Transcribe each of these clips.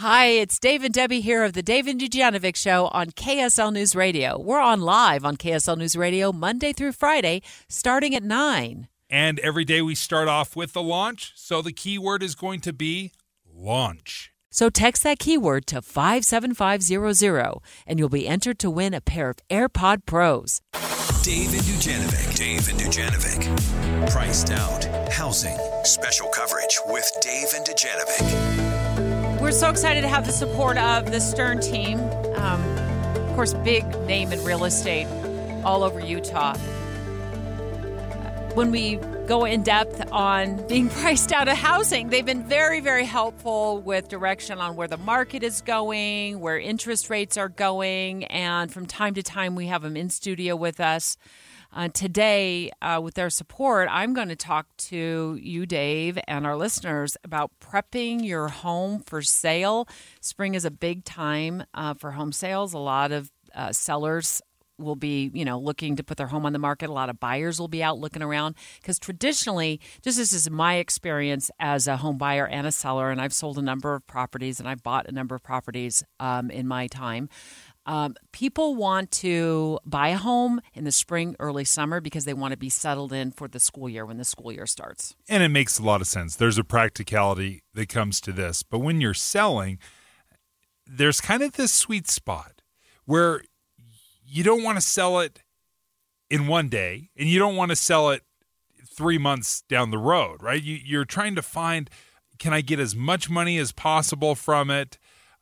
Hi, it's Dave and Debbie here of the Dave and Dujanovic Show on KSL News Radio. We're on live on KSL News Radio Monday through Friday, starting at 9. And every day we start off with the launch. So the keyword is going to be launch. So text that keyword to 57500 and you'll be entered to win a pair of AirPod Pros. Dave and Dujanovic. Dave and Dujanovic. Priced out. Housing. Special coverage with Dave and Dujanovic. We're so excited to have the support of the Stern team. Um, of course, big name in real estate all over Utah. When we go in depth on being priced out of housing, they've been very, very helpful with direction on where the market is going, where interest rates are going, and from time to time we have them in studio with us. Uh, today, uh, with their support, I'm going to talk to you, Dave, and our listeners about prepping your home for sale. Spring is a big time uh, for home sales. A lot of uh, sellers will be, you know, looking to put their home on the market. A lot of buyers will be out looking around because traditionally, just this is my experience as a home buyer and a seller, and I've sold a number of properties and I've bought a number of properties um, in my time. Um, people want to buy a home in the spring, early summer because they want to be settled in for the school year when the school year starts. And it makes a lot of sense. There's a practicality that comes to this. But when you're selling, there's kind of this sweet spot where you don't want to sell it in one day and you don't want to sell it three months down the road, right? You, you're trying to find can I get as much money as possible from it?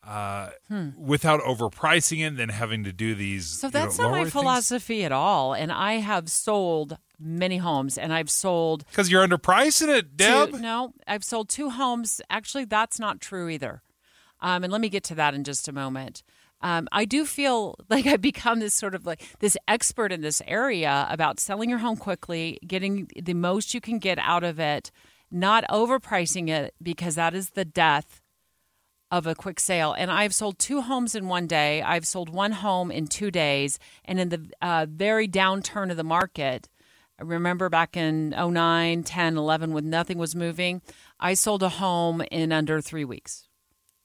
Uh, hmm. without overpricing it and then having to do these. So that's know, not my things. philosophy at all. And I have sold many homes and I've sold. Because you're underpricing it, Deb. Two, no, I've sold two homes. Actually, that's not true either. Um, and let me get to that in just a moment. Um, I do feel like I've become this sort of like this expert in this area about selling your home quickly, getting the most you can get out of it, not overpricing it because that is the death of a quick sale. And I've sold two homes in one day. I've sold one home in two days. And in the uh, very downturn of the market, I remember back in 09, 10, 11, when nothing was moving, I sold a home in under three weeks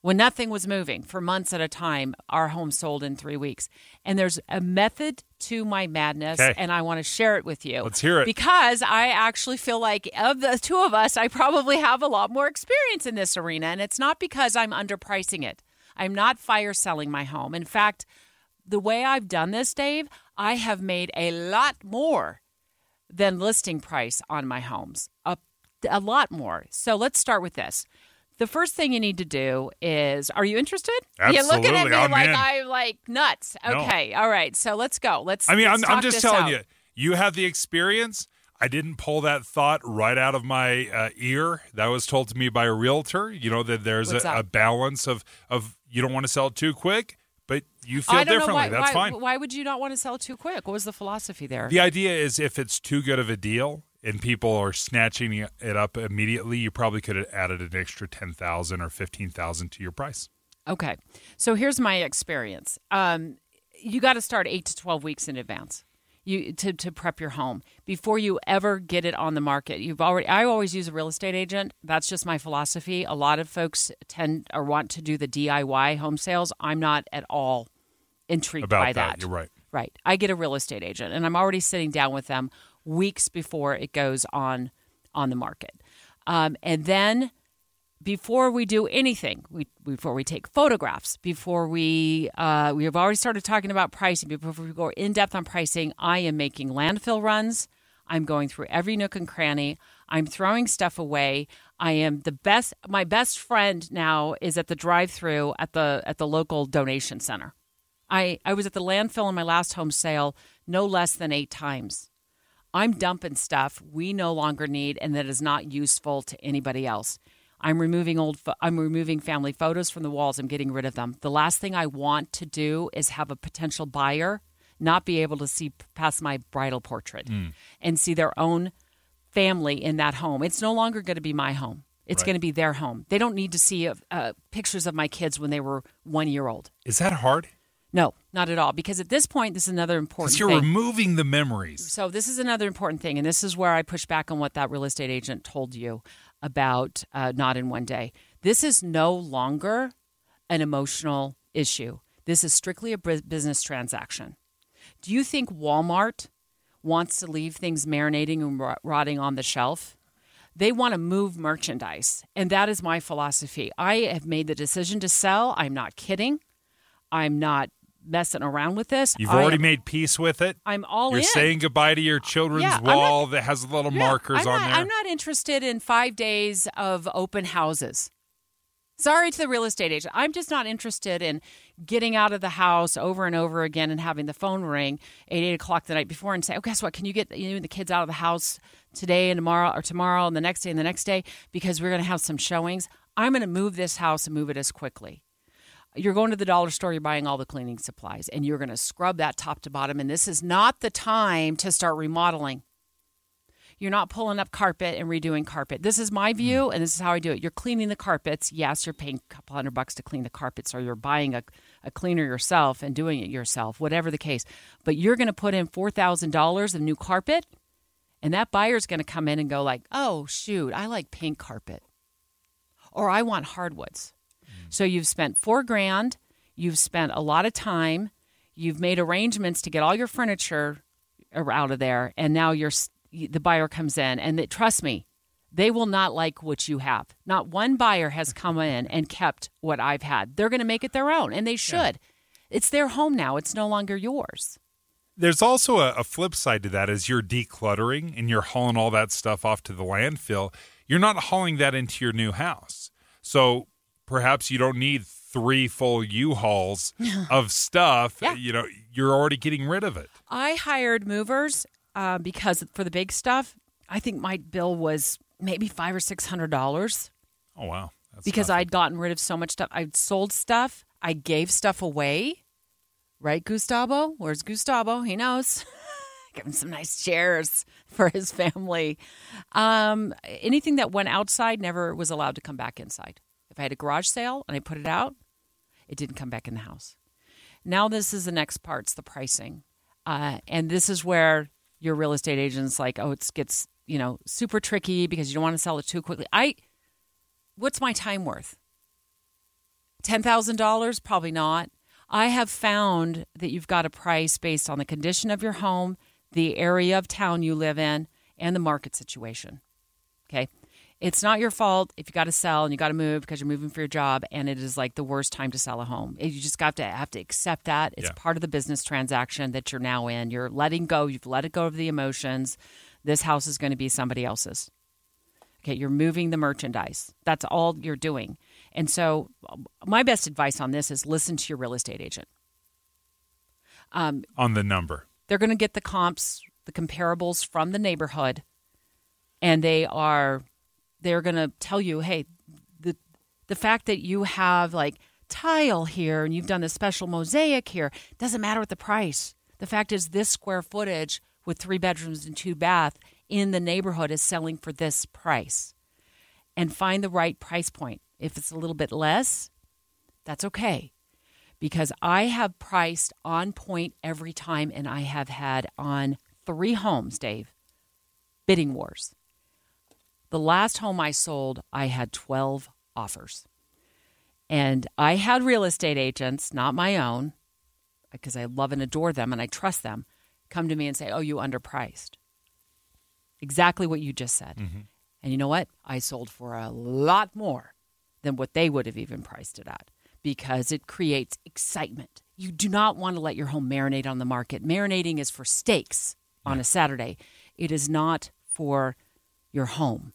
when nothing was moving for months at a time, our home sold in three weeks. And there's a method to my madness, okay. and I want to share it with you. Let's hear it. Because I actually feel like, of the two of us, I probably have a lot more experience in this arena. And it's not because I'm underpricing it, I'm not fire selling my home. In fact, the way I've done this, Dave, I have made a lot more than listing price on my homes. A, a lot more. So let's start with this the first thing you need to do is are you interested? Absolutely. You're looking at me I'm like in. I'm like nuts. Okay. No. All right. So let's go. Let's I mean, let's I'm, I'm just telling out. you, you have the experience. I didn't pull that thought right out of my uh, ear. That was told to me by a realtor. You know that there's a, a, balance of of you don't want to sell too quick, but you feel differently. Why, That's why, fine. Why would you not want to sell too quick? What was the philosophy there? The idea is if it's too good of a deal, and people are snatching it up immediately, you probably could have added an extra 10,000 or 15,000 to your price. Okay. So here's my experience. Um, you got to start 8 to 12 weeks in advance. You to, to prep your home before you ever get it on the market. You've already I always use a real estate agent. That's just my philosophy. A lot of folks tend or want to do the DIY home sales. I'm not at all intrigued About by that. that. You're right. Right. I get a real estate agent and I'm already sitting down with them weeks before it goes on on the market. Um, and then before we do anything, we, before we take photographs, before we uh, we have already started talking about pricing, before we go in depth on pricing, I am making landfill runs. I'm going through every nook and cranny. I'm throwing stuff away. I am the best. My best friend now is at the drive-through at the at the local donation center. I I was at the landfill in my last home sale no less than eight times. I'm dumping stuff we no longer need and that is not useful to anybody else. I'm removing old fo- I'm removing family photos from the walls. I'm getting rid of them. The last thing I want to do is have a potential buyer not be able to see past my bridal portrait mm. and see their own family in that home. It's no longer going to be my home. It's right. going to be their home. They don't need to see uh, pictures of my kids when they were one year old. Is that hard? No, not at all. Because at this point, this is another important. You're thing. removing the memories. So this is another important thing, and this is where I push back on what that real estate agent told you about uh, not in one day. This is no longer an emotional issue. This is strictly a business transaction. Do you think Walmart wants to leave things marinating and rotting on the shelf? They want to move merchandise. And that is my philosophy. I have made the decision to sell. I'm not kidding. I'm not messing around with this. You've I already am- made peace with it. I'm all You're in. saying goodbye to your children's Yeah, I'm not- wall that has little Yeah, markers I'm on not, there. I'm not interested in five days of open houses. Sorry to the real estate agent. I'm just not interested in getting out of the house over and over again and having the phone ring at eight o'clock the night before and say, "Oh, guess what? Can you get you know, the kids out of the house today and tomorrow, or tomorrow and the next day and the next day because we're going to have some showings." I'm going to move this house and move it as quickly. You're going to the dollar store, you're buying all the cleaning supplies, and you're going to scrub that top to bottom. And this is not the time to start remodeling. You're not pulling up carpet and redoing carpet. This is my view, and this is how I do it. You're cleaning the carpets. Yes, you're paying a couple hundred bucks to clean the carpets, or you're buying a, a cleaner yourself and doing it yourself, whatever the case. But you're going to put in $4,000 of new carpet, and that buyer's going to come in and go like, oh, shoot, I like pink carpet. Or I want hardwoods. So you've spent four grand, you've spent a lot of time, you've made arrangements to get all your furniture out of there, and now you're the buyer comes in, and that, trust me, they will not like what you have. Not one buyer has come in and kept what I've had. They're going to make it their own, and they should. It's their home now. It's no longer yours. There's also a, a flip side to that as you're decluttering and you're hauling all that stuff off to the landfill. You're not hauling that into your new house. So perhaps you don't need three full U-Hauls of stuff. Yeah. You know, you're already getting rid of it. I hired movers uh, because for the big stuff, I think my bill was maybe five or six hundred dollars. Oh wow. That's because nothing. I'd gotten rid of so much stuff. I'd sold stuff. I gave stuff away. Right, Gustavo? Where's Gustavo? He knows. Give him some nice chairs for his family. Um, anything that went outside never was allowed to come back inside. I had a garage sale and I put it out, it didn't come back in the house. Now this is the next part. It's the pricing, uh, and this is where your real estate agent's like, oh, it gets you know super tricky because you don't want to sell it too quickly. I, what's my time worth? Ten thousand dollars? Probably not. I have found that you've got a price based on the condition of your home, the area of town you live in, and the market situation. Okay. It's not your fault if you got to sell and you got to move because you're moving for your job and it is like the worst time to sell a home. You just got to have to accept that. It's Yeah. part of the business transaction that you're now in. You're letting go. You've let it go of the emotions. This house is going to be somebody else's. Okay, you're moving the merchandise. That's all you're doing. And so, my best advice on this is listen to your real estate agent. Um, on the number. they're going to get the comps, the comparables from the neighborhood, and they are they're going to tell you, hey, the the fact that you have like tile here and you've done this special mosaic here doesn't matter with the price. The fact is, this square footage with three bedrooms and two bath in the neighborhood is selling for this price, and find the right price point. If it's a little bit less, that's okay because I have priced on point every time, and I have had on three homes, Dave, bidding wars. The last home I sold, I had 12 offers. And I had real estate agents, not my own, because I love and adore them and I trust them, come to me and say, Oh, you underpriced. Exactly what you just said. Mm-hmm. And you know what? I sold for a lot more than what they would have even priced it at because it creates excitement. You do not want to let your home marinate on the market. Marinating is for steaks on a Saturday, it is not for your home.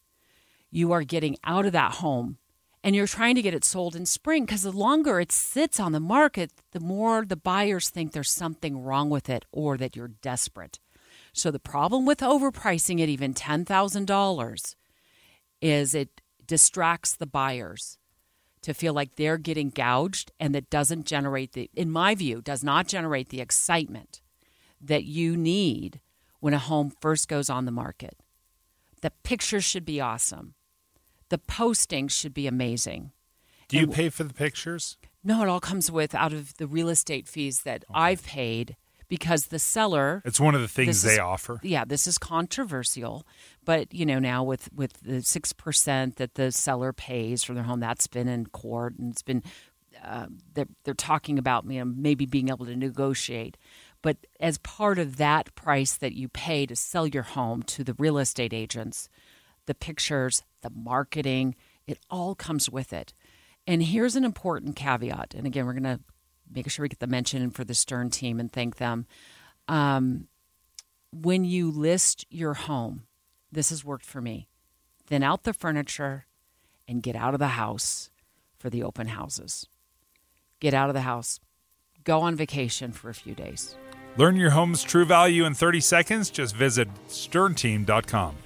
You are getting out of that home and you're trying to get it sold in spring because the longer it sits on the market, the more the buyers think there's something wrong with it or that you're desperate. So the problem with overpricing it even $10,000 is it distracts the buyers to feel like they're getting gouged and that doesn't generate the in my view does not generate the excitement that you need when a home first goes on the market. The pictures should be awesome. The posting should be amazing. Do you And- pay for the pictures? No, it all comes with out of the real estate fees that I've paid because the seller It's one of the things they is- offer. yeah, this is controversial, but you know now with with the six percent that the seller pays for their home, that's been in court and it's been uh, they're, they're talking about you know, maybe being able to negotiate. But as part of that price that you pay to sell your home to the real estate agents, the pictures, the marketing, it all comes with it. And here's an important caveat. And again, we're going to make sure we get the mention for the Stern team and thank them. Um, when you list your home, this has worked for me. Thin out the furniture and get out of the house for the open houses. Get out of the house. Go on vacation for a few days. Learn your home's true value in 30 seconds. Just visit sternteam.com.